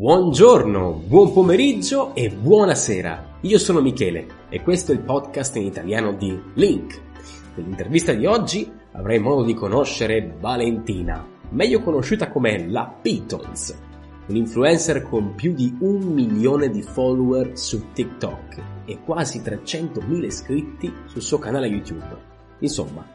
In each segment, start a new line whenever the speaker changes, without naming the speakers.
Buongiorno, buon pomeriggio e buonasera. Io sono Michele e questo è il podcast in italiano di Link. Nell'intervista di oggi avrai modo di conoscere Valentina, meglio conosciuta come la Pitons, un influencer con più di un milione di follower su TikTok e quasi 300.000 iscritti sul suo canale YouTube. Insomma,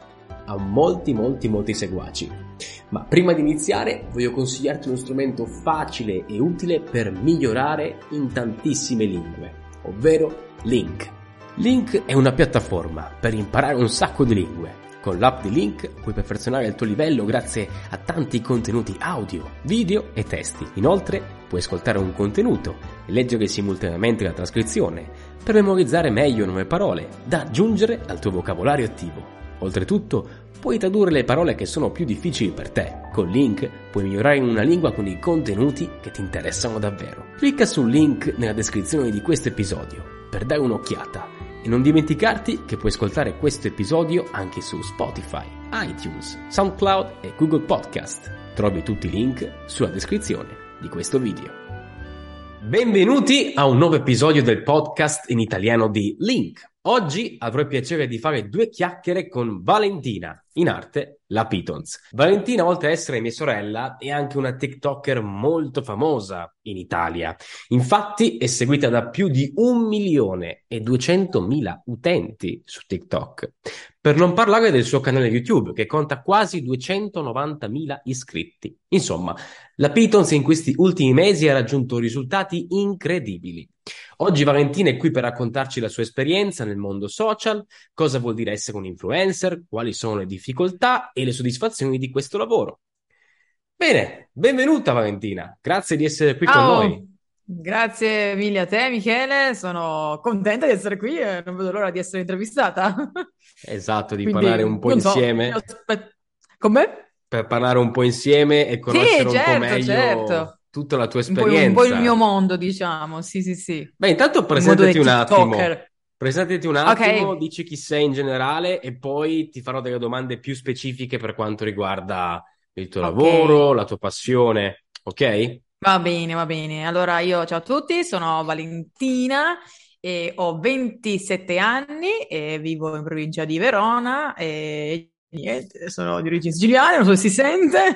ha molti molti molti seguaci. Ma prima di iniziare voglio consigliarti uno strumento facile e utile per migliorare in tantissime lingue, ovvero Link. Link è una piattaforma per imparare un sacco di lingue. Con l'app di Link puoi perfezionare il tuo livello grazie a tanti contenuti audio, video e testi. Inoltre puoi ascoltare un contenuto e leggere simultaneamente la trascrizione per memorizzare meglio nuove parole da aggiungere al tuo vocabolario attivo. Oltretutto, puoi tradurre le parole che sono più difficili per te. Con Link puoi migliorare in una lingua con i contenuti che ti interessano davvero. Clicca sul link nella descrizione di questo episodio per dare un'occhiata e non dimenticarti che puoi ascoltare questo episodio anche su Spotify, iTunes, SoundCloud e Google Podcast. Trovi tutti i link sulla descrizione di questo video. Benvenuti a un nuovo episodio del podcast in italiano di Link. Oggi avrò il piacere di fare due chiacchiere con Valentina, in arte la Pitons. Valentina, oltre ad essere mia sorella, è anche una TikToker molto famosa in Italia. Infatti è seguita da più di un milione e duecentomila utenti su TikTok. Per non parlare del suo canale YouTube, che conta quasi 290.000 iscritti. Insomma, la Pitons in questi ultimi mesi ha raggiunto risultati incredibili. Oggi Valentina è qui per raccontarci la sua esperienza nel mondo social, cosa vuol dire essere un influencer, quali sono le difficoltà e le soddisfazioni di questo lavoro. Bene, benvenuta Valentina, grazie di essere qui
Ciao.
con noi.
Grazie mille a te, Michele. Sono contenta di essere qui e non vedo l'ora di essere intervistata.
Esatto, di
Quindi,
parlare un po'
so,
insieme,
io aspet- Come?
per parlare un po' insieme e conoscere un po'
certo,
meglio
certo.
tutta la tua
Un po', un po' il
esperienza.
mio mondo, diciamo. Sì, sì, sì.
Beh, intanto presentati un attimo. Presentati un attimo,
Ok,
dici chi sei in generale e poi ti farò delle domande più specifiche per quanto riguarda il tuo lavoro, la tua passione, ok?
Va bene, va bene. Allora, io ciao a tutti, sono Valentina e ho 27 anni e vivo in provincia di Verona e niente, sono di origine siciliana, non so se si sente.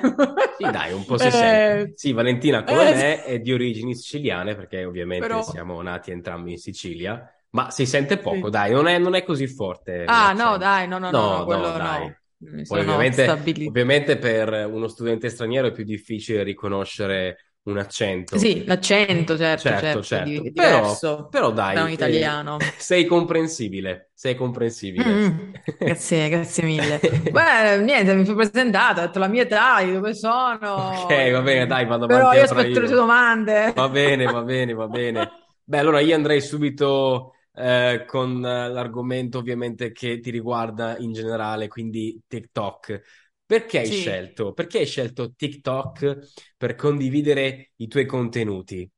Sì, dai, un po' si sente.
Eh,
Sì, Valentina, come
eh,
me, è di origini siciliane perché ovviamente
però
siamo nati entrambi in Sicilia, ma si sente poco,
sì.
dai, non è, non è così forte
Ah, no, dai, no, no, no,
No,
no, quello
dai.
no.
Poi ovviamente, ovviamente per uno studente straniero è più difficile riconoscere un accento.
Sì, l'accento, certo,
Certo,
certo, di-
certo.
è
Però, però
da un
dai, eh,
italiano.
sei comprensibile, sei comprensibile.
Mm, grazie, grazie mille. Beh, niente, mi fui presentata, ho detto la mia età, di dove sono,
Ok, va bene, dai, vado
però
avanti
io
ancora
aspetto le tue
io.
domande.
Va bene, va bene, va bene. Beh, allora io andrei subito eh, con eh, l'argomento ovviamente che ti riguarda in generale, quindi TikTok. Perché hai
Sì.
scelto? Perché hai scelto TikTok per condividere i tuoi contenuti?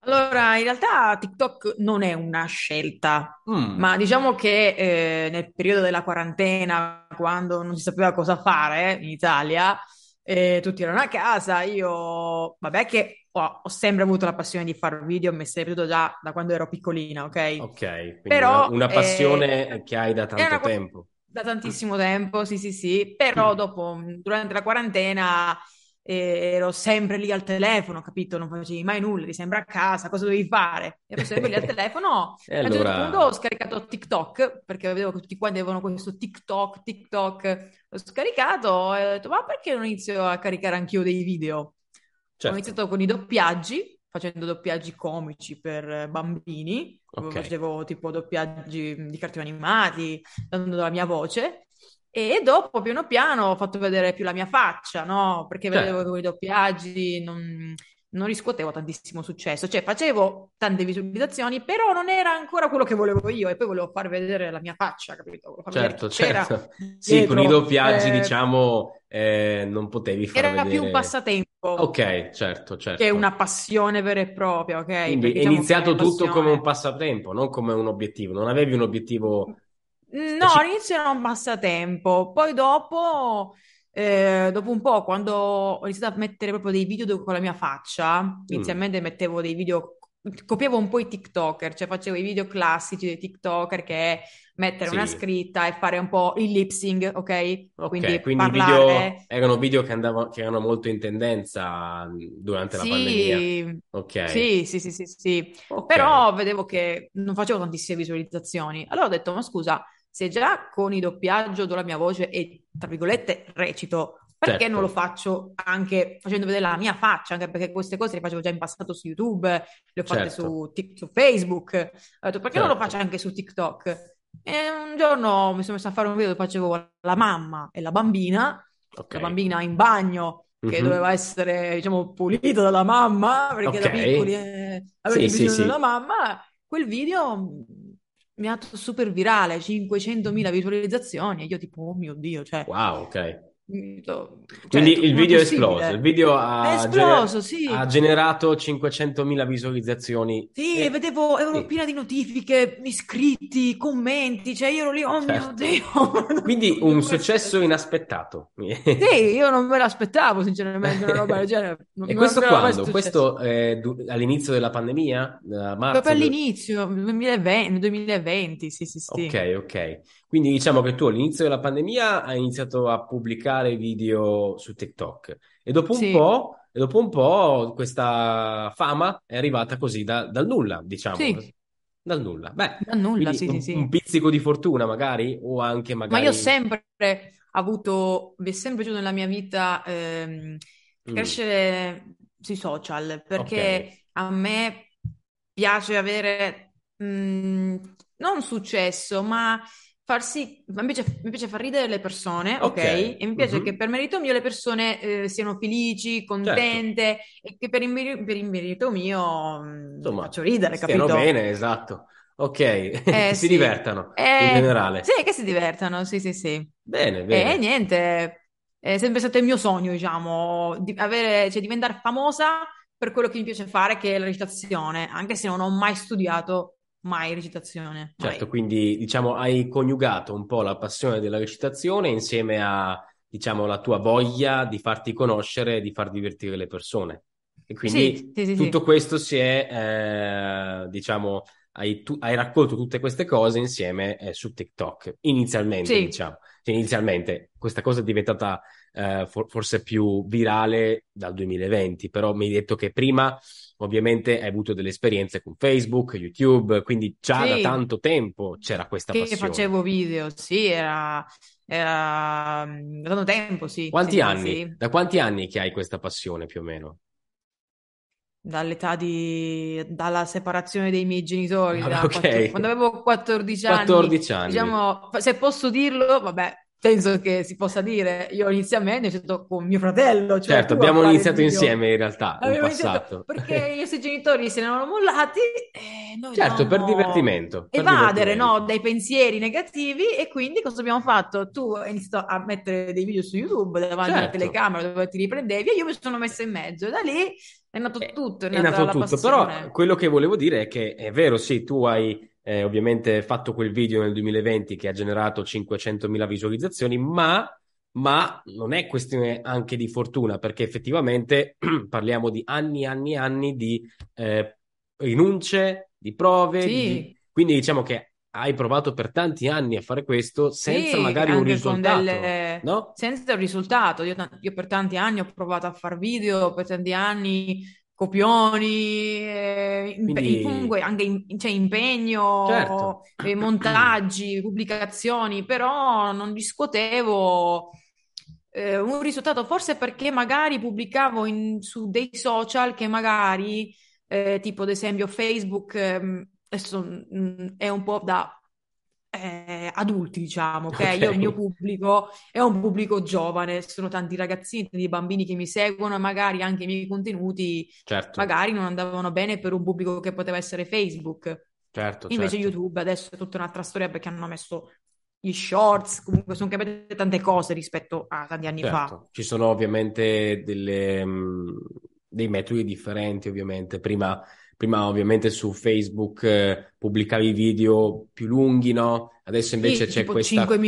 Allora, in realtà TikTok non è una scelta,
Mm,
ma diciamo che eh, nel periodo della quarantena, quando non si sapeva cosa fare in Italia, eh, tutti erano a casa, io, vabbè che ho, ho sempre avuto la passione di fare video, mi è sempre già da quando ero piccolina, ok?
ok, quindi una,
Però
una
eh,
passione che hai da tanto tempo.
Da tantissimo tempo, sì, sì, sì, però dopo, mh, durante la quarantena, eh, ero sempre lì al telefono, capito? Non facevi mai nulla, eri sempre a casa, cosa dovevi fare? Ero sempre lì al telefono.
E
A un certo punto
allora,
ho scaricato TikTok, perché vedevo che tutti quanti avevano questo TikTok, TikTok, l'ho scaricato e ho detto, ma perché non inizio a caricare anch'io dei video? Ho
certo,
iniziato con i doppiaggi, facendo doppiaggi comici per eh, bambini,
ok,
facevo tipo doppiaggi di cartoni animati, dando la mia voce, e dopo piano piano ho fatto vedere più la mia faccia, no? Perché vedevo
certo.
che con i doppiaggi non, non riscuotevo tantissimo successo, cioè facevo tante visualizzazioni, però non era ancora quello che volevo io, e poi volevo far vedere la mia faccia, capito? Vedere
Certo, certo. Sì, con i
dietro.
doppiaggi,
Eh,
diciamo, eh, non potevi far
era più un
vedere.
passatempo
Ok, certo,
che
certo.
una passione vera e propria, ok?
Quindi
Perché
è
diciamo che la
iniziato tutto come un passatempo, non come un obiettivo. Non avevi un obiettivo
No, all'inizio era un passatempo, poi dopo eh, dopo un po', quando ho iniziato a mettere proprio dei video con la mia faccia,
Mm,
inizialmente mettevo dei video, copiavo un po' i TikToker, cioè facevo i video classici dei TikToker che è mettere una
sì.
scritta e fare un po' il lip sync, ok?
Ok,
Quindi
quindi i video
parlare.
erano video che andavano, che erano molto in tendenza mm, durante la pandemia.
Sì,
Ok,
sì, sì, sì, sì, sì.
ok,
Però vedevo che non facevo tantissime visualizzazioni. Allora ho detto, ma scusa, se già con il doppiaggio do la mia voce e, tra virgolette, recito, perché non lo
certo,
faccio anche facendo vedere la mia faccia? Anche perché queste cose le facevo già in passato su YouTube, le ho fatte
certo,
su, Tik- su Facebook. Ho detto, perché non lo faccio
certo.
anche su TikTok? E un giorno mi sono messa a fare un video dove facevo la mamma e la bambina,
Ok.
la bambina in bagno che
Mhm.
doveva essere, diciamo, pulito dalla mamma, perché
Ok.
da piccoli eh,
Sì,
avete
sì,
bisogno della
sì.
mamma. Quel video mi ha fatto super virale, 500.000 visualizzazioni, e io tipo, oh mio Dio, cioè,
Wow, ok.
Cioè,
Quindi
tu-
il video è esploso. Il video
È
ha, gener-
esploso,
ha
sì.
generato 500.000 visualizzazioni.
Sì, e vedevo, ero
Sì,
piena di notifiche, iscritti, commenti, cioè io ero lì, oh mio
certo.
Dio,
Quindi un successo inaspettato.
Sì, io non me l'aspettavo, sinceramente, una roba del genere. Non,
E questo quando? Questo eh, du- all'inizio della pandemia?
Proprio
marzo? du-
all'inizio, nel 2020, nel 2020, sì, sì, sì.
Ok, ok. Quindi diciamo che tu all'inizio della pandemia hai iniziato a pubblicare video su TikTok. E dopo un
Sì,
po', e dopo un po' questa fama è arrivata così da- dal nulla, diciamo,
sì,
dal nulla. Beh,
da nulla, sì, sì,
un, un
sì.
pizzico di fortuna magari? O anche
Ma io ho
magari...
sempre avuto, mi è sempre piaciuto nella mia vita ehm,
Mm,
crescere sui social, perché a me piace avere mh, non successo, ma far sì, mi piace, mi piace far ridere le persone, ok?
ok,
E mi piace che
mhm,
per merito mio le persone eh, siano felici,
certo.
contente e che per il, meri- per il merito mio le
Insomma,
faccio ridere,
stiano
capito?
bene, esatto. Ok, che
Eh
si
sì,
divertano in
eh,
generale.
sì, che si divertano, sì, sì, sì.
Bene,
E
bene.
niente, è sempre stato il mio sogno, diciamo, di avere, cioè diventare famosa per quello che mi piace fare, che è la recitazione, anche se non ho mai studiato, mai recitazione,
Certo,
mai.
quindi diciamo hai coniugato un po' la passione della recitazione insieme a, diciamo, la tua voglia di farti conoscere e di far divertire le persone. E quindi
sì, sì,
tutto
sì,
questo si è, eh, diciamo, hai, tu- hai raccolto tutte queste cose insieme eh, su TikTok, inizialmente,
sì,
diciamo. Cioè, inizialmente questa cosa è diventata eh, for- forse più virale dal 2020, però mi hai detto che prima ovviamente hai avuto delle esperienze con Facebook, YouTube, quindi già da
sì,
tanto tempo c'era questa
che
passione.
facevo video, sì, era, era mm, da tanto tempo, sì,
Quanti
sì,
anni?
sì.
Da quanti anni che hai questa passione più o meno?
dall'età di, dalla separazione dei miei genitori,
Vabbè,
da quattro-
ok,
quando avevo 14 anni,
14 anni.
diciamo, se posso dirlo, vabbè, penso che si possa dire, io inizialmente ho iniziato con mio fratello, cioè
Certo, abbiamo iniziato insieme in realtà in passato.
perché i nostri genitori se ne erano mollati e noi
Certo, per divertimento, per
evadere, no,
divertimento.
dai pensieri negativi e quindi cosa abbiamo fatto? Tu hai iniziato a mettere dei video su YouTube davanti alla
Certo.
telecamera dove ti riprendevi e io mi sono messa in mezzo e da lì è nato
È,
tutto, è
è nato tutto, però
passione.
quello che volevo dire è che è vero, sì, tu hai eh, ovviamente fatto quel video nel 2020 che ha generato 500.000 visualizzazioni, ma, ma non è questione anche di fortuna, perché effettivamente parliamo di anni e anni e anni di eh, rinunce, di prove, di...
Sì,
quindi diciamo che hai provato per tanti anni a fare questo senza
sì,
magari un risultato,
delle...
no?
senza il risultato. Io, io per tanti anni ho provato a far video, per tanti anni copioni, eh, impe-
Quindi,
comunque anche in- cioè,
certo.
impegno, eh, montaggi, pubblicazioni, però non riscuotevo eh, un risultato, forse perché magari pubblicavo in- su dei social che magari, eh, tipo ad esempio Facebook, ehm, adesso mm, è un po' da eh, adulti, diciamo? Ok, Io il mio pubblico è un pubblico giovane, sono tanti ragazzini, tanti bambini che mi seguono e magari anche i miei contenuti
certo,
magari non andavano bene per un pubblico che poteva essere Facebook.
certo,
Invece
certo.
YouTube adesso è tutta un'altra storia perché hanno messo gli shorts, comunque sono cambiate tante cose rispetto a tanti anni fa.
Certo, ci sono ovviamente delle, mh, dei metodi differenti, ovviamente. Prima, prima ovviamente su Facebook eh, pubblicavi video più lunghi, no? Adesso invece
Sì,
c'è
tipo
questa...
5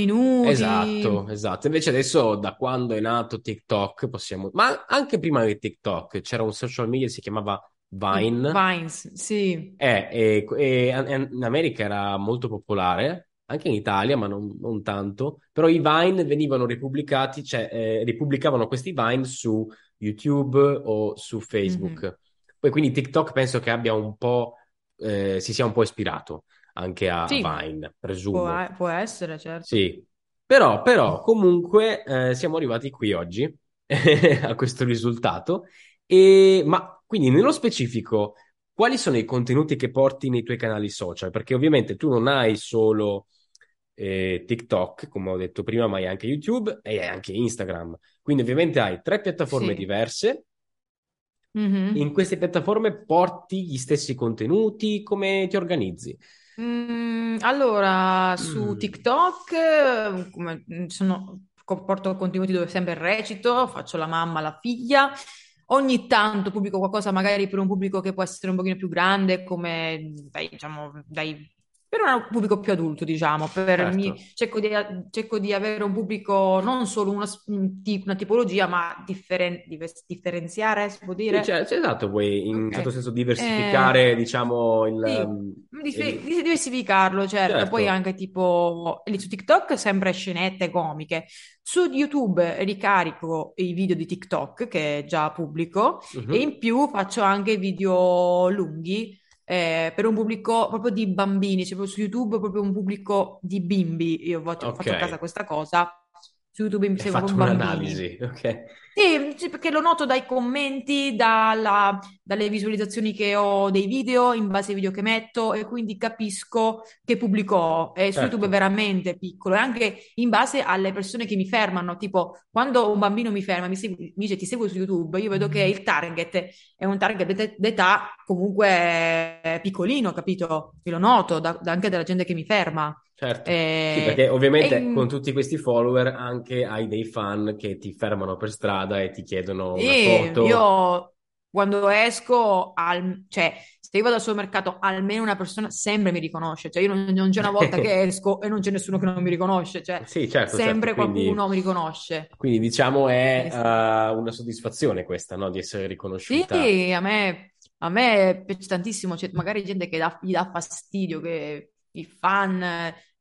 Esatto,
minuti.
esatto. Invece adesso, da quando è nato TikTok, possiamo... Ma anche prima di TikTok c'era un social media che si chiamava Vine,
Vines, sì.
eh, e, e in America era molto popolare, anche in Italia, ma non, non tanto. Però i Vine venivano ripubblicati, cioè eh, ripubblicavano questi Vine su YouTube o su
Mhm.
Facebook. Poi quindi TikTok penso che abbia un po', eh, si sia un po' ispirato anche a,
Sì,
Vine,
può,
presumo.
può essere, certo.
Sì, però, però comunque eh, siamo arrivati qui oggi a questo risultato. E, ma quindi nello specifico, quali sono i contenuti che porti nei tuoi canali social? Perché ovviamente tu non hai solo eh, TikTok, come ho detto prima, ma hai anche YouTube e hai anche Instagram. Quindi ovviamente hai tre piattaforme
Sì.
diverse. In
Mhm.
queste piattaforme porti gli stessi contenuti, come ti organizzi?
Mm, allora, su
Mm.
TikTok, eh, come, mm, sono, porto contenuti dove sempre recito, faccio la mamma, la figlia. Ogni tanto pubblico qualcosa magari per un pubblico che può essere un pochino più grande, come dai, diciamo, dai, per un pubblico più adulto, diciamo. Per mi-
Certo.
cerco di, cerco di avere un pubblico non solo una, una tipologia, ma differen- differenziare, si può
Sì,
dire?
cioè, cioè, esatto, vuoi in un certo
Ok.
senso
Eh,
diversificare, diciamo, il,
sì, di-
il-
di- diversificarlo, certo. Poi
Certo.
anche tipo lì su TikTok sempre scenette comiche. Su YouTube ricarico i video di TikTok che già pubblico e
Mhm.
in più faccio anche video lunghi eh, per un pubblico proprio di bambini, cioè proprio su YouTube proprio un pubblico di bimbi. Io
Ok,
faccio a casa questa cosa. Su YouTube mi seguono
fatto un'analisi, ok.
Sì, sì, perché lo noto dai commenti, dalla- dalle visualizzazioni che ho dei video, in base ai video che metto, e quindi capisco che pubblico ho. E su YouTube è
Certo.
veramente piccolo, e anche in base alle persone che mi fermano. Tipo, quando un bambino mi ferma, mi, segue- mi dice ti seguo su YouTube, io vedo che il target è un target d'et- d'età comunque piccolino, capito? Io lo noto da- da- anche dalla gente che mi ferma.
Certo. Sì,
Eh,
perché
e
ovviamente con
in-
tutti questi follower anche hai dei fan che ti fermano per strada e ti chiedono una
Sì,
foto.
io quando esco, al- cioè se io vado al supermercato, almeno una persona sempre mi riconosce, cioè io non, non c'è una volta che esco e non c'è nessuno che non mi riconosce, cioè
Sì, certo, certo.
sempre
Quindi,
qualcuno mi riconosce.
quindi diciamo è
sì.
una soddisfazione questa, no? Di essere riconosciuta.
Sì, a me, a me piace tantissimo, c'è magari gente che dà- gli dà fastidio, che i fan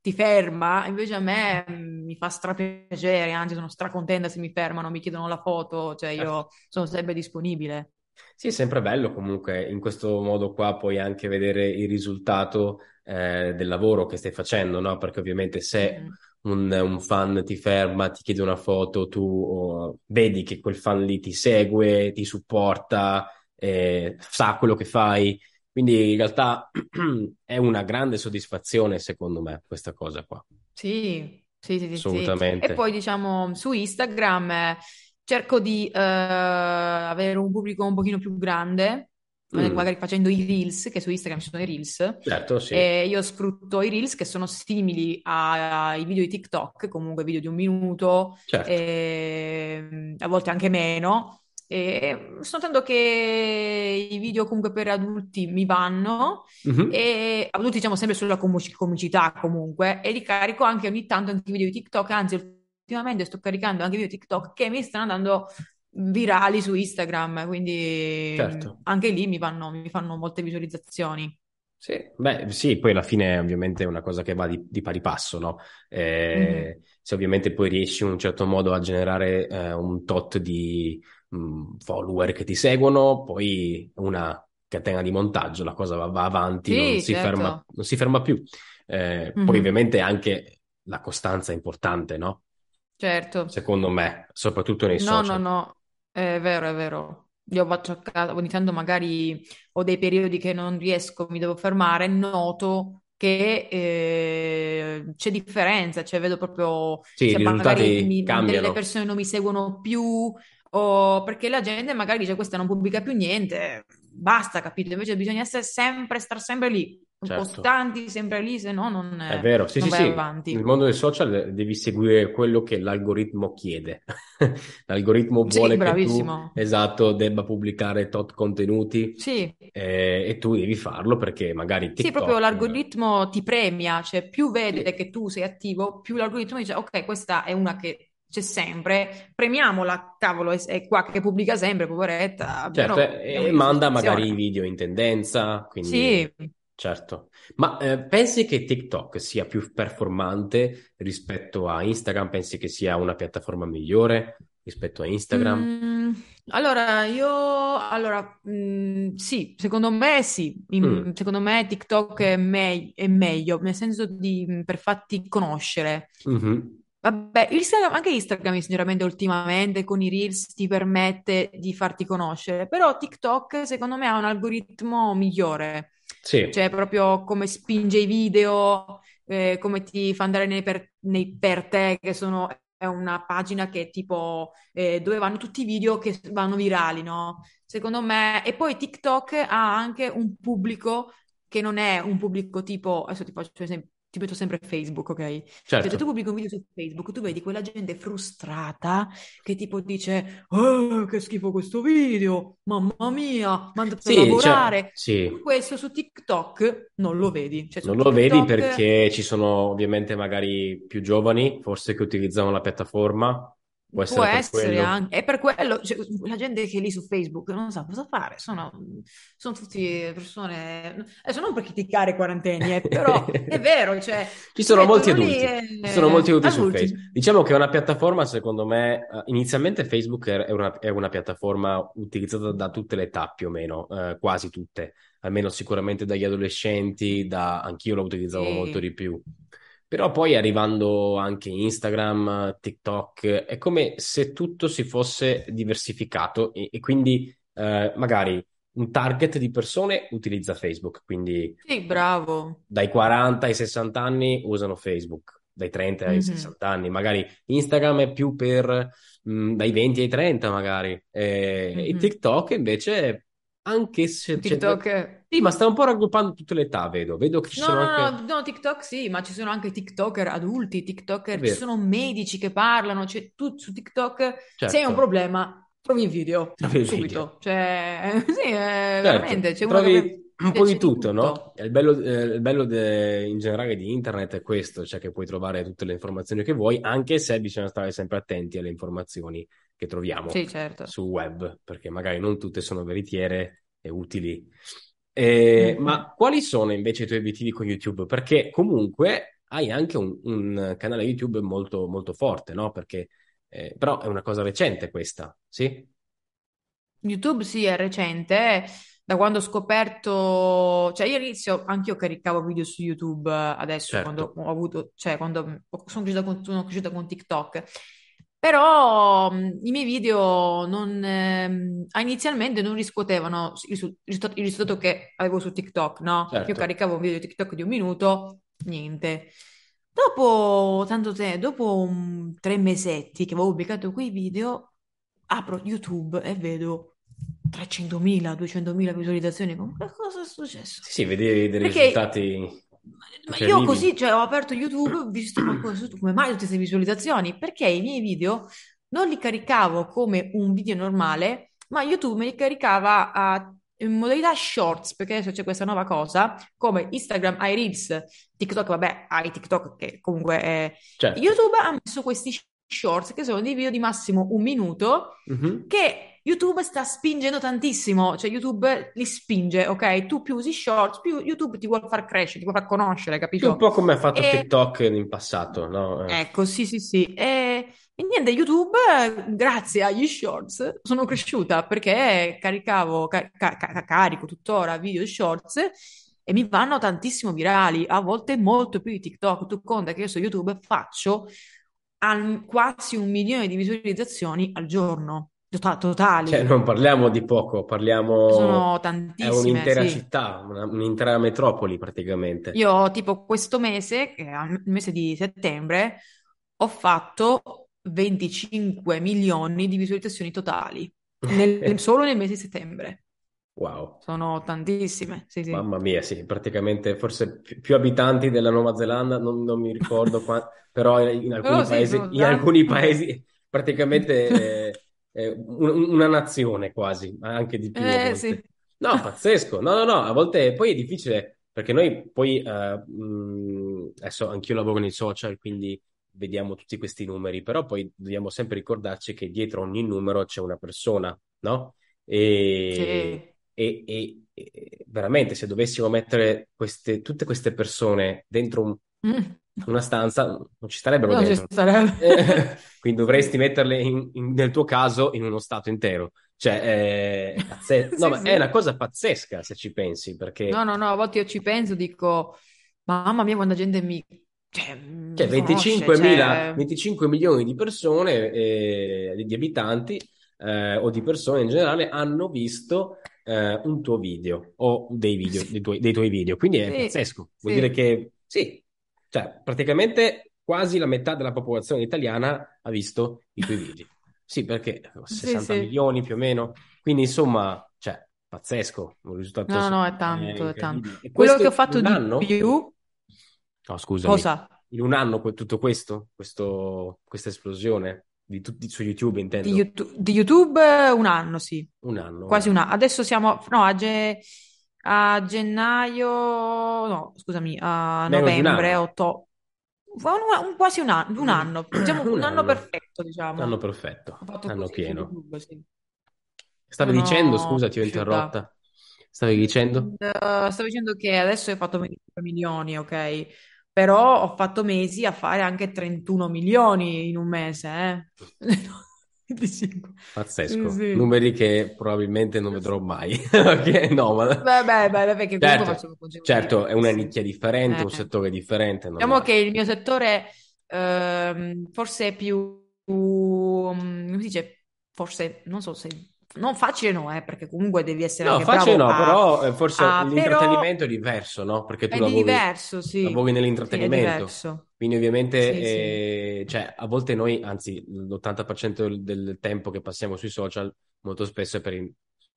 ti ferma, invece a me mm, mi fa strapiacere, anzi sono stracontenta se mi fermano, mi chiedono la foto, cioè
Certo.
io sono sempre disponibile.
Sì, è sempre bello comunque in questo modo qua puoi anche vedere il risultato eh, del lavoro che stai facendo, no? Perché ovviamente se
Mhm.
un, un fan ti ferma, ti chiede una foto, tu oh, vedi che quel fan lì ti segue, ti supporta, eh, sa quello che fai. Quindi in realtà è una grande soddisfazione, secondo me, questa cosa qua.
Sì, sì, sì, sì, sì. E
Assolutamente.
poi diciamo su Instagram eh, cerco di eh, avere un pubblico un pochino più grande, eh,
Mm,
magari facendo i Reels, che su Instagram ci sono i Reels,
certo, sì.
e io sfrutto i Reels che sono simili ai video di TikTok, comunque video di un minuto,
Certo.
e, a volte anche meno. E sto notando che i video comunque per adulti mi vanno
Mhm.
e adulti diciamo sempre sulla comicità comunque e li carico anche ogni tanto anche i video di TikTok, anzi ultimamente sto caricando anche video TikTok che mi stanno andando virali su Instagram, quindi
Certo.
anche lì mi fanno, mi fanno molte visualizzazioni.
Sì, beh, sì, poi alla fine ovviamente è una cosa che va di, di pari passo, no? Eh, se ovviamente poi riesci in un certo modo a generare eh, un tot di mh, follower che ti seguono, poi una catena di montaggio, la cosa va, va avanti, non
Sì,
si ferma,
certo.
non si ferma più. Eh, poi
Mhm.
ovviamente anche la costanza è importante, no?
Certo.
Secondo me, soprattutto nei
No, no,
social.
no, è vero, è vero. Io faccio a casa, ogni tanto magari ho dei periodi che non riesco, mi devo fermare, noto che eh, c'è differenza, cioè vedo proprio
Sì, i
se magari
risultati
mi- delle persone non mi seguono più o perché la gente magari dice questa non pubblica più niente, basta, capito? Invece bisogna essere sempre, star sempre lì.
certo.
costanti, sempre lì, se no non,
È vero, sì, sì,
vai
sì.
avanti.
Nel mondo dei social devi seguire quello che l'algoritmo chiede. L'algoritmo
Sì,
vuole che tu,
bravissimo.
esatto, debba pubblicare tot contenuti
Sì,
eh, e tu devi farlo perché magari
sì, proprio l'algoritmo ti premia, cioè più vede che tu sei attivo, più l'algoritmo dice, ok, questa è una che c'è sempre, premiamola, cavolo, è, è qua che pubblica sempre, poveretta,
certo,
almeno
e,
diamo
e manda magari i video in tendenza, quindi
Sì,
certo. Ma eh, pensi che TikTok sia più performante rispetto a Instagram? Pensi che sia una piattaforma migliore rispetto a Instagram?
Mm, allora, io, allora, mm, sì, secondo me sì,
Mm,
In- secondo me TikTok è, me- è meglio, nel senso di, mm, per farti conoscere.
mhm,
Vabbè, Instagram, anche Instagram, sinceramente, ultimamente con i Reels ti permette di farti conoscere, però TikTok, secondo me, ha un algoritmo migliore,
Sì.
cioè proprio come spinge i video, eh, come ti fa andare nei per, nei per te, che sono, è una pagina che è tipo, eh, dove vanno tutti i video che vanno virali, no? Secondo me, e poi TikTok ha anche un pubblico che non è un pubblico tipo, adesso ti faccio esempio, ti metto sempre Facebook, ok? Cioè, se tu
Certo.
pubblichi un video su Facebook, tu vedi quella gente frustrata che tipo dice, oh, che schifo questo video, mamma mia, mi andate a
Sì, cioè,
lavorare.
sì,
Questo su TikTok non lo vedi. Cioè,
non lo vedi
TikTok
perché ci sono ovviamente magari più giovani, forse che utilizzano la piattaforma, può
può
essere per
essere anche, è per quello, cioè, la gente che è lì su Facebook non sa cosa fare, sono, sono tutti persone, adesso non per criticare i quarantenni, eh, però è vero, cioè,
Ci sono molti adulti, ci sono molti
e...
adulti su
adulti.
Facebook. Diciamo che è una piattaforma, secondo me, eh, inizialmente Facebook è una, è una piattaforma utilizzata da tutte le età più o meno, eh, quasi tutte, almeno sicuramente dagli adolescenti, da... anch'io lo utilizzavo molto
Sì.
di più. Però poi arrivando anche Instagram, TikTok, è come se tutto si fosse diversificato e, e quindi eh, magari un target di persone utilizza Facebook, quindi
Sì, bravo.
dai 40 ai 60 anni usano Facebook, dai 30 ai
Mhm.
60 anni, magari Instagram è più per mh, dai 20 ai 30 magari, e, e
Mhm.
TikTok invece anche se.
TikTok.
Sì, ma sta un po' raggruppando tutte le età, vedo, vedo che ci
No,
sono
no,
anche...
no, no, TikTok sì, ma ci sono anche TikToker adulti, TikToker, ci sono medici che parlano, cioè tu su TikTok se hai un
certo,
problema, trovi il video,
trovi il video.
subito, cioè sì, eh,
Certo,
veramente, c'è uno che
trovi un po' di tutto, no?
tutto.
E Il bello, eh, il bello de- in generale di internet è questo, cioè che puoi trovare tutte le informazioni che vuoi, anche se bisogna stare sempre attenti alle informazioni che troviamo
Sì, certo.
sul web, perché magari non tutte sono veritiere e utili. Eh,
Mhm.
ma quali sono invece i tuoi obiettivi con YouTube? Perché comunque hai anche un, un canale YouTube molto, molto forte, no? Perché, eh, però è una cosa recente questa, sì?
YouTube sì, è recente, da quando ho scoperto, cioè io all'inizio anche io caricavo video su YouTube, eh, adesso quando
Certo,
ho avuto, cioè quando sono cresciuta con, sono cresciuta con TikTok, però mh, i miei video non, ah, inizialmente non riscuotevano il, il risultato, che avevo su TikTok, no? Io
certo.
caricavo un video di TikTok di un minuto, niente. Dopo tanto tempo, dopo un- tre mesetti che avevo pubblicato quei video, apro YouTube e vedo 300.000, 200.000 visualizzazioni. Come, "Ma cosa è successo?
Sì, sì, vedi dei
Perché
risultati
ma io così, cioè, ho aperto YouTube, ho visto ma cosa- come mai tutte queste visualizzazioni? Perché i miei video non li caricavo come un video normale, ma YouTube me li caricava a, in modalità shorts, perché adesso c'è questa nuova cosa, come Instagram ha i Reels, TikTok, vabbè, ha i TikTok che comunque è...
Certo.
YouTube ha messo questi shorts che sono dei video di massimo un minuto
Mhm.
che YouTube sta spingendo tantissimo, cioè YouTube li spinge, ok? Tu più usi shorts, più YouTube ti vuole far crescere, ti vuole far conoscere,
Sì, un
capito?
po' come ha fatto
E
TikTok in passato, no? Eh,
ecco, sì, sì, sì. E, e niente, YouTube, grazie agli shorts, sono cresciuta perché caricavo, ca- ca- ca- carico tuttora video shorts e mi vanno tantissimo virali, a volte molto più di TikTok. Tu conta che io su YouTube faccio al- quasi un milione di visualizzazioni al giorno, tota-
Cioè,
totali.
non parliamo di poco, parliamo...
Sono
È
tantissime,
un'intera
sì.
città, una- un'intera metropoli praticamente.
Io tipo questo mese, che è il mese di settembre, ho fatto 25 milioni di visualizzazioni totali, nel- solo nel mese di settembre.
Wow.
Sono tantissime, sì, sì.
Mamma mia, sì, praticamente forse pi- più abitanti della Nuova Zelanda, non, non mi ricordo qua, però in alcuni
sì,
paesi,
sono
in alcuni paesi praticamente eh, un- una nazione quasi, anche di più
Eh, sì.
No, pazzesco, no, no, no, a volte poi è difficile perché noi poi, eh, mh, adesso anch'io lavoro nei social, quindi vediamo tutti questi numeri, però poi dobbiamo sempre ricordarci che dietro ogni numero c'è una persona, no? E,
Sì.
E- e- e veramente se dovessimo mettere queste- tutte queste persone dentro un-
Mm.
una stanza, non ci starebbero
Non ci
dentro.
starebbe.
Eh, quindi dovresti metterle in- in- nel tuo caso in uno stato intero. Cioè, è, è pazze- no,
Sì,
è
sì.
una cosa pazzesca se ci pensi, perché
No, no, no, a volte io ci penso, dico, mamma mia, quanta gente mi, cioè,
Cioè,
mi conosce,
25.000
cioè...
25 milioni di persone, eh, di abitanti, eh, o di persone in generale hanno visto eh, un tuo video o dei video, dei tuoi, dei tuoi video. Quindi è
sì,
pazzesco. Vuol dire
sì,
che sì, cioè, praticamente quasi la metà della popolazione italiana ha visto i tuoi video. Sì, perché
sì,
60
sì.
milioni più o meno. Quindi, insomma, cioè, pazzesco, un risultato
No, no, è tanto, è tanto.
E
Quello che ho
in
fatto di
anno?
più,
No, scusami,
cosa?
in un anno tutto questo, questo, questa esplosione di tutti su YouTube
Di
intendo,
YouTube, di YouTube un anno, sì,
un anno,
quasi un
anno.
Adesso siamo, no, a, ge- a gennaio, no, scusami, a
Meno di
novembre,
anno,
otto, un, un- quasi un anno, un anno, diciamo
un
un anno
anno,
perfetto,
un anno
diciamo.
perfetto, anno pieno.
YouTube, sì.
Stavi dicendo,
Sono
scusa, ti ho interrotta. Stavi dicendo?
Eh, stavo dicendo che adesso hai fatto 25 milioni, ok? Però ho fatto mesi a fare anche 31 milioni in un mese, eh? 25. Sì,
Pazzesco,
sì.
numeri che probabilmente non vedrò mai. Ok, no, ma
Beh, beh, beh, perché
certo,
facevo
certo, è una nicchia differente, un
Eh.
settore differente, è
Diciamo che il mio settore ehm, forse è più, mm, come si dice, forse, non so se, non facile no, eh, perché comunque devi essere
No,
anche
facile
bravo
no,
a,
però eh, forse
a- però
l'intrattenimento è diverso, no? Perché tu
è
lavori,
diverso, sì,
lavori
sì,
nell'intrattenimento,
diverso,
quindi ovviamente,
sì, sì.
eh, cioè, a volte noi, anzi, l'80% del, tempo che passiamo sui social, molto spesso è per in-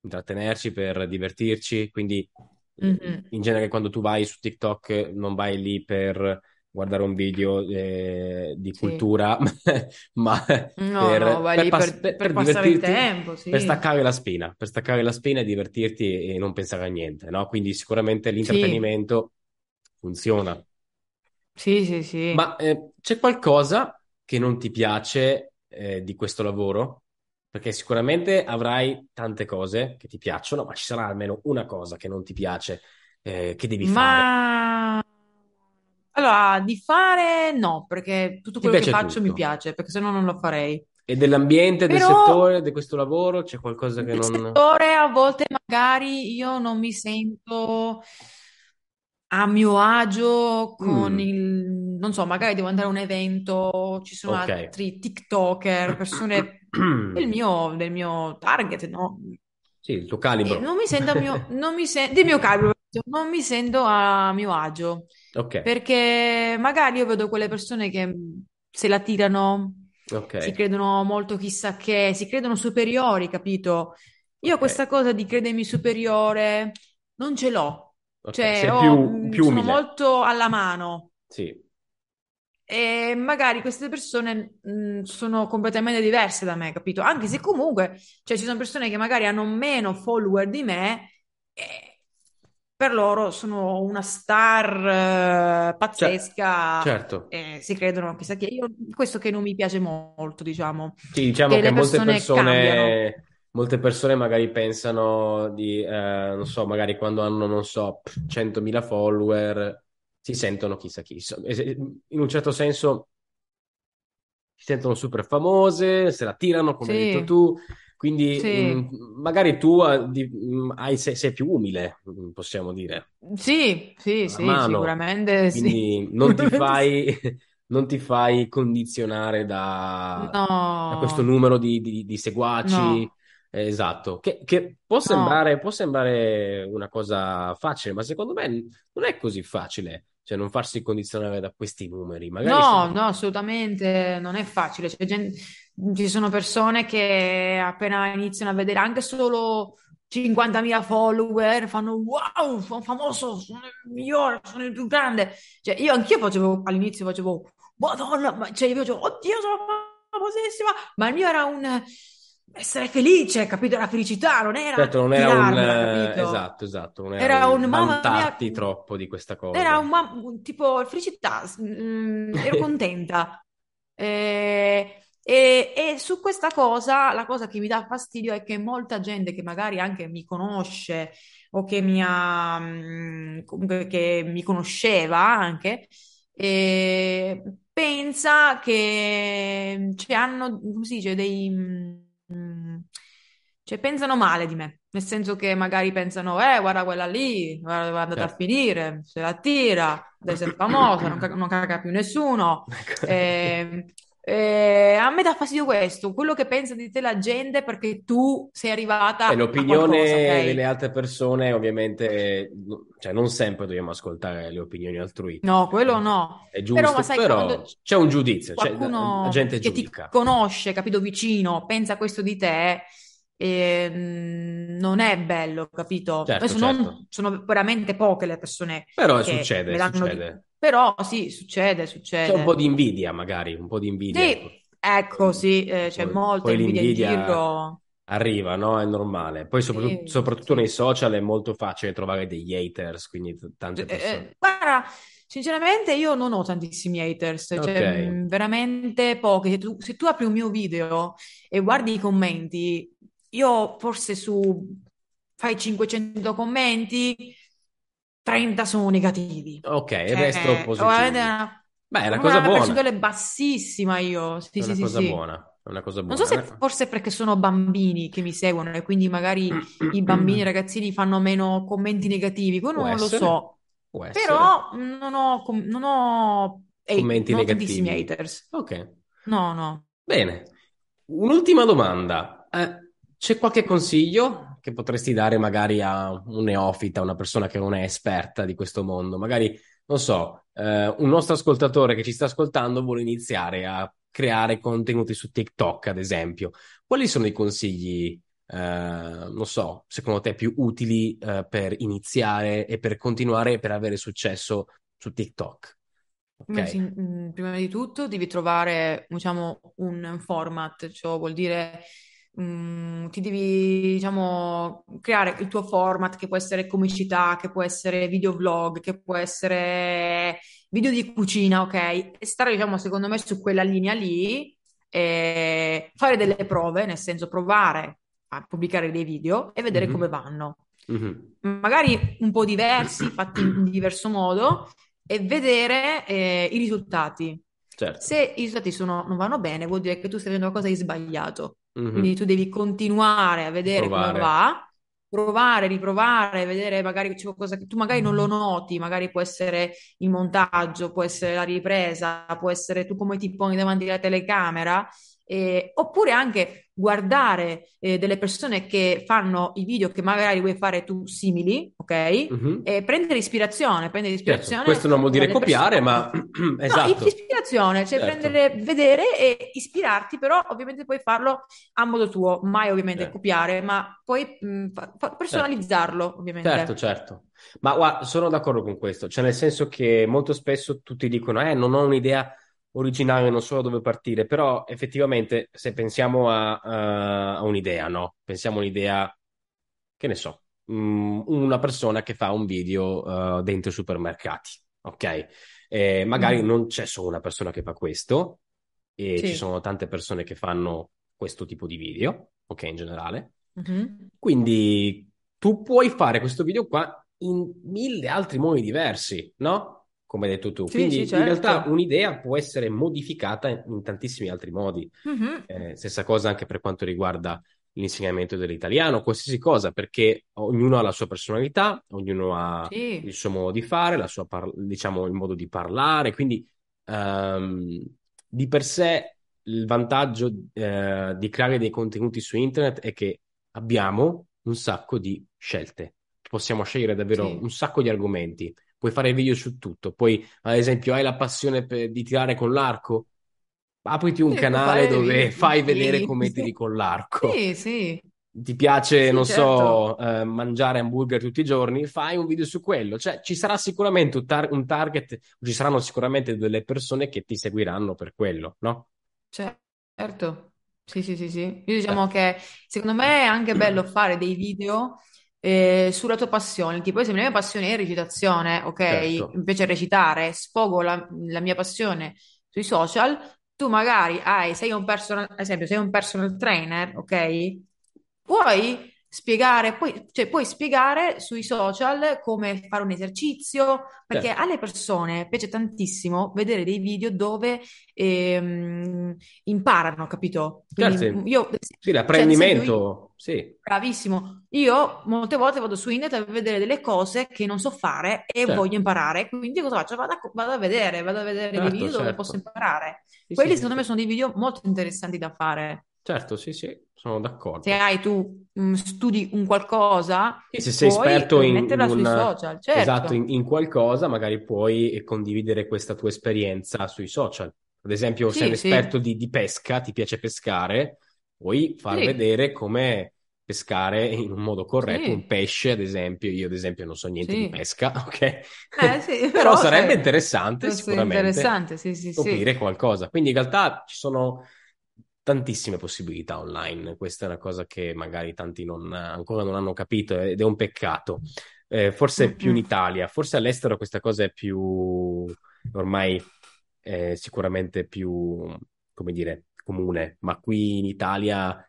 intrattenerci, per divertirci, quindi eh,
Mhm,
in genere quando tu vai su TikTok non vai lì per guardare un video eh, di
Sì.
cultura, ma
No,
per,
no, vai
per
lì
pass-
per,
per-
per
per
passare il tempo,
per
sì.
staccare la spina, per staccare la spina e divertirti e non pensare a niente, no? Quindi sicuramente
Sì,
l'intrattenimento funziona.
sì, sì, sì.
Ma eh, c'è qualcosa che non ti piace eh, di questo lavoro? Perché sicuramente avrai tante cose che ti piacciono, ma ci sarà almeno una cosa che non ti piace, eh, che devi fare.
Allora, di fare no, perché tutto
Ti
quello che
piace
faccio mi
tutto.
piace, perché se no non lo farei.
E dell'ambiente, del
Però
settore, di questo lavoro, c'è qualcosa che
nel
non...
settore a volte magari io non mi sento a mio agio con
Mm,
il, non so, magari devo andare a un evento, ci sono
ok.
altri TikToker, persone del mio, del mio target, no?
Sì, il tuo
E
calibro.
non mi sento a mio, non mi sen- del mio calibro, non mi sento a mio agio,
Ok,
perché magari io vedo quelle persone che mh, se la tirano, si
ok,
credono molto chissà che, si credono superiori, capito? Io
ok,
questa cosa di credermi superiore non ce l'ho,
ok.
cioè ho-
più,
mh,
più
sono
umile.
molto alla mano.
Sì,
E magari queste persone mh, sono completamente diverse da me, capito? Anche se comunque, cioè, ci sono persone che magari hanno meno follower di me e per loro sono una star eh,
Cioè,
pazzesca
certo.
e si credono chissà che io questo che non mi piace molto, diciamo,
Sì, diciamo
che
che molte
persone
persone, molte persone magari pensano di, eh, non so, magari quando hanno, non so, 100.000 follower, si sentono chissà chi. In un certo senso si sentono super famose, se la tirano, come hai detto
Sì,
tu, quindi
sì.
mh, magari tu eh, di- mh, hai- sei, sei più umile, mh, possiamo dire,
Sì, sì, sì, sicuramente sì.
quindi non ti
sì.
fai, non ti fai condizionare da, da questo
No,
numero di, di- di seguaci,
no,
eh, esatto, che, che può
no.
sembrare, può sembrare una cosa facile, ma secondo me non è così facile, cioè non farsi condizionare da questi numeri, magari
No,
se...
no, assolutamente non è facile. C'è gen- ci sono persone che appena iniziano a vedere anche solo 50.000 follower, fanno wow, sono famoso, sono il migliore, sono il più grande. Cioè, io anch'io facevo, all'inizio facevo, madonna, ma, cioè io facevo, oddio, sono famosissima, ma il mio era un essere felice, capito? Era felicità, non era
Certo, non era un...
capito?
Esatto, esatto, non era
Era
un
un mamma mia,
troppo di questa
era
cosa.
un, ma- un tipo felicità, mm, ero contenta. Eh, E, e su questa cosa, la cosa che mi dà fastidio è che molta gente che magari anche mi conosce o che mi ha, mm, comunque che mi conosceva anche, eh, pensa che cioè, hanno, come si dice, dei, mm, cioè pensano male di me, nel senso che magari pensano, eh, guarda quella lì, guarda dove è andata a
Certo.
finire, se la tira, adesso è famosa, non, ca- non caga più nessuno. Eh, eh, a me dà fastidio questo, quello che pensa di te la gente perché tu sei
E
arrivata a
l'opinione
qualcosa, ok?
delle altre persone, ovviamente, cioè non sempre dobbiamo ascoltare le opinioni altrui.
No, quello no.
È
Però,
giusto,
sai,
però c'è un giudizio, cioè, la gente
che ti
giudica.
conosce, capito, vicino, pensa questo di te, ehm, non è bello, capito?
Certo,
Adesso
certo.
non, sono veramente poche le persone
Però
che
succede, succede.
Però sì, succede,
C'è un po'
succede.
di invidia, magari, un po' di invidia.
Sì, ecco, sì, eh, c'è
Poi,
molta
poi
invidia in giro.
arriva, no? È normale. Poi soprattutto,
Sì,
soprattutto nei
sì.
social è molto facile trovare degli haters, quindi t- tante
Eh,
persone.
eh, guarda, sinceramente io non ho tantissimi haters, cioè mh, veramente pochi. Se tu, se tu apri un mio video e guardi i commenti, io forse su, fai 500 commenti, 30 sono negativi.
ok, il resto
Cioè, una,
Beh, è una
una
cosa buona,
percentuale bassissima io.
è
Sì, sì,
una
sì,
cosa
sì.
buona, è una cosa
Non so
buona.
se forse perché sono bambini che mi seguono e quindi magari i bambini, i ragazzini fanno meno commenti negativi, quello
Può
non lo
essere,
so.
può essere.
Però non ho, com- non ho, hate-
Commenti
non
negativi.
haters.
Ok,
No, no.
bene. Un'ultima domanda. Eh, c'è qualche consiglio che potresti dare magari a un neofita, una persona che non è esperta di questo mondo? Magari, non so, eh, un nostro ascoltatore che ci sta ascoltando vuole iniziare a creare contenuti su TikTok, ad esempio. Quali sono i consigli, eh, non so, secondo te più utili, eh, per iniziare e per continuare per avere successo su TikTok?
Prima
Ok,
di, mm, prima di tutto devi trovare, diciamo, un format, ciò vuol dire mm, ti devi, diciamo, creare il tuo format che può essere comicità, che può essere videovlog, che può essere video di cucina, ok? E stare, diciamo, secondo me su quella linea lì, e fare delle prove, nel senso provare a pubblicare dei video e vedere come
Mhm.
vanno.
Mhm.
Magari un po' diversi, fatti in diverso modo e vedere eh, i risultati.
Certo.
Se i risultati sono- non vanno bene, vuol dire che tu stai facendo qualcosa di sbagliato.
Mhm.
Quindi tu devi continuare a vedere come
Provare.
va, provare, riprovare, vedere magari c'è qualcosa che tu magari non lo noti, magari può essere il montaggio, può essere la ripresa, può essere tu come ti poni davanti alla telecamera, eh, oppure anche guardare eh, delle persone che fanno i video che magari vuoi fare tu simili, ok?
Mhm.
E prendere ispirazione, prendere
Certo,
ispirazione
questo non vuol dire copiare, ma
persone. No,
esatto,
ispirazione, cioè
certo,
prendere, vedere e ispirarti, però ovviamente puoi farlo a modo tuo, mai ovviamente
certo,
copiare, ma puoi mh, fa-
certo,
personalizzarlo,
certo,
ovviamente.
certo. Ma guarda, sono d'accordo con questo, cioè nel senso che molto spesso tutti dicono, eh, non ho un'idea originale, non so da dove partire, però effettivamente se pensiamo a, a- a un'idea, no? Pensiamo a un'idea, che ne so, mm, una persona che fa un video eh, dentro i supermercati, ok? Eh, magari
Mhm.
non c'è solo una persona che fa questo, e ci
Sì.
sono tante persone che fanno questo tipo di video, ok, in generale.
Mhm.
Quindi tu puoi fare questo video qua in mille altri modi diversi, no? Come hai detto tu.
Sì, sì,
Quindi in realtà
certo.
un'idea può essere modificata in tantissimi altri modi.
Mhm.
Eh, stessa cosa anche per quanto riguarda l'insegnamento dell'italiano, qualsiasi cosa, perché ognuno ha la sua personalità, ognuno ha
Sì,
il suo modo di fare, la sua par- diciamo, il modo di parlare, quindi ehm, di per sé il vantaggio eh, di creare dei contenuti su internet è che abbiamo un sacco di scelte. Possiamo scegliere davvero un sacco di argomenti. Puoi fare video su tutto. Poi, ad esempio, hai la passione per- di tirare con l'arco? Apriti un
Sì,
canale dove fai vedere
tiri.
come tiri
Sì,
con l'arco.
sì, sì.
ti piace,
Sì,
non so,
certo.
eh, mangiare hamburger tutti i giorni, fai un video su quello. Cioè, ci sarà sicuramente un, tar- un target, ci saranno sicuramente delle persone che ti seguiranno per quello, no?
Certo, sì, sì, sì, sì. Io
Eh,
diciamo che secondo me è anche bello fare dei video eh, sulla tua passione. Tipo, esempio, la mia passione è recitazione, ok?
certo,
Mi piace recitare, sfogo la, la mia passione sui social. Tu magari hai, sei un personal, ad esempio, sei un personal trainer, ok? Puoi spiegare, puoi, cioè, puoi spiegare sui social come fare un esercizio, perché
certo,
alle persone piace tantissimo vedere dei video dove ehm, imparano, capito? Quindi
certo.
io,
Sì,
cioè, io,
l'apprendimento, sì,
bravissimo, io molte volte vado su internet a vedere delle cose che non so fare e
certo,
voglio imparare, quindi cosa faccio? Vado a, vado a vedere, vado a vedere dei
certo,
video dove posso
certo.
imparare.
Sì,
Quelli
sì,
secondo me sono dei video molto interessanti da fare.
Certo, sì, sì, sono
Se
d'accordo.
hai tu, mm, studi un qualcosa,
E se sei esperto
eh,
in, in
metterla sui
un,
social,
esatto, in,
certo.
in qualcosa, magari puoi condividere questa tua esperienza sui social. Ad esempio, sei un
Sì,
esperto
sì,
di, di pesca, ti piace pescare, puoi far
sì,
vedere come pescare in un modo corretto un
sì,
pesce, ad esempio. Io, ad esempio, non so niente di
sì.
pesca, ok?
Eh sì,
Però
però
sarebbe interessante sicuramente
interessante, sì, sì, sì.
scoprire qualcosa. Quindi in realtà ci sono tantissime possibilità online. Questa è una cosa che magari tanti non, ancora non hanno capito ed è un peccato. Eh, forse più in. Italia, forse all'estero questa cosa è più ormai è sicuramente più, come dire, comune, ma qui in Italia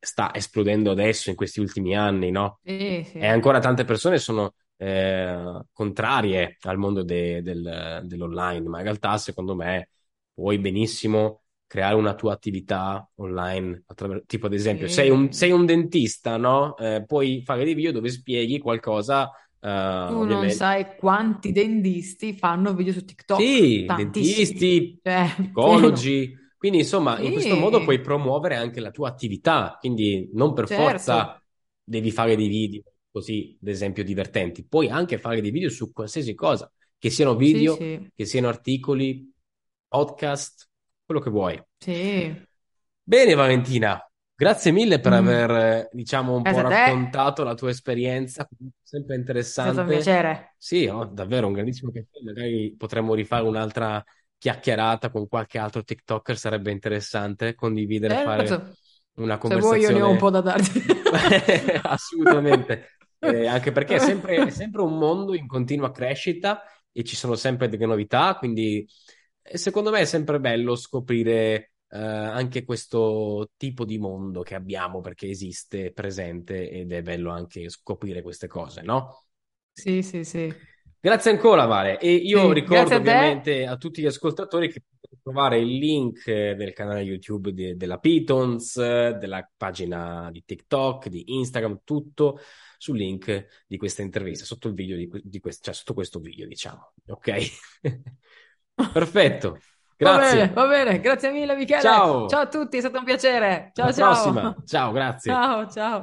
sta esplodendo adesso in questi ultimi anni, no?
Sì,
E
sì,
ancora tante persone sono eh, contrarie al mondo de- del- dell'online, ma in realtà, secondo me, puoi benissimo creare una tua attività online, tipo ad esempio, sei un,
sì.
sei un dentista, no? Eh, puoi fare dei video dove spieghi qualcosa, eh,
Tu non
ovviamente.
sai quanti dentisti fanno video su TikTok,
Sì, dentisti,
cioè,
psicologi, quindi insomma, in questo modo puoi
Sì,
promuovere anche la tua attività, quindi non per
certo,
forza devi fare dei video così, ad esempio, divertenti, puoi anche fare dei video su qualsiasi cosa, che siano
sì,
video,
sì,
che siano articoli, podcast, quello che vuoi.
sì.
Bene, Valentina, grazie mille per
Mm.
aver, eh, diciamo, un po'
Grazie a te,
raccontato la tua esperienza, sempre
è stato un
interessante.
piacere.
Sì, oh, davvero un grandissimo piacere. Magari potremmo rifare un'altra chiacchierata con qualche altro TikToker, sarebbe interessante condividere, fare
Certo,
una
se vuoi io ne ho un po'
conversazione
da darti.
assolutamente. Eh, anche perché è sempre, è sempre un mondo in continua crescita e ci sono sempre delle novità, quindi secondo me è sempre bello scoprire eh, anche questo tipo di mondo che abbiamo perché esiste, presente ed è bello anche scoprire queste cose, no?
Sì, sì, sì.
Grazie ancora, Vale. E io
Sì,
ricordo
a te.
ovviamente a tutti gli ascoltatori che potete trovare il link eh, del canale YouTube di- della Pitons, della pagina di TikTok, di Instagram, tutto sul link di questa intervista, sotto il video di, que- di quest- cioè sotto questo video, diciamo. Ok? Perfetto.
Va bene,
Grazie.
va bene. Grazie mille, Michele. Ciao
Ciao.
a tutti, è stato un piacere.
Alla
Ciao, ciao.
prossima. Ciao, grazie.
Ciao, ciao.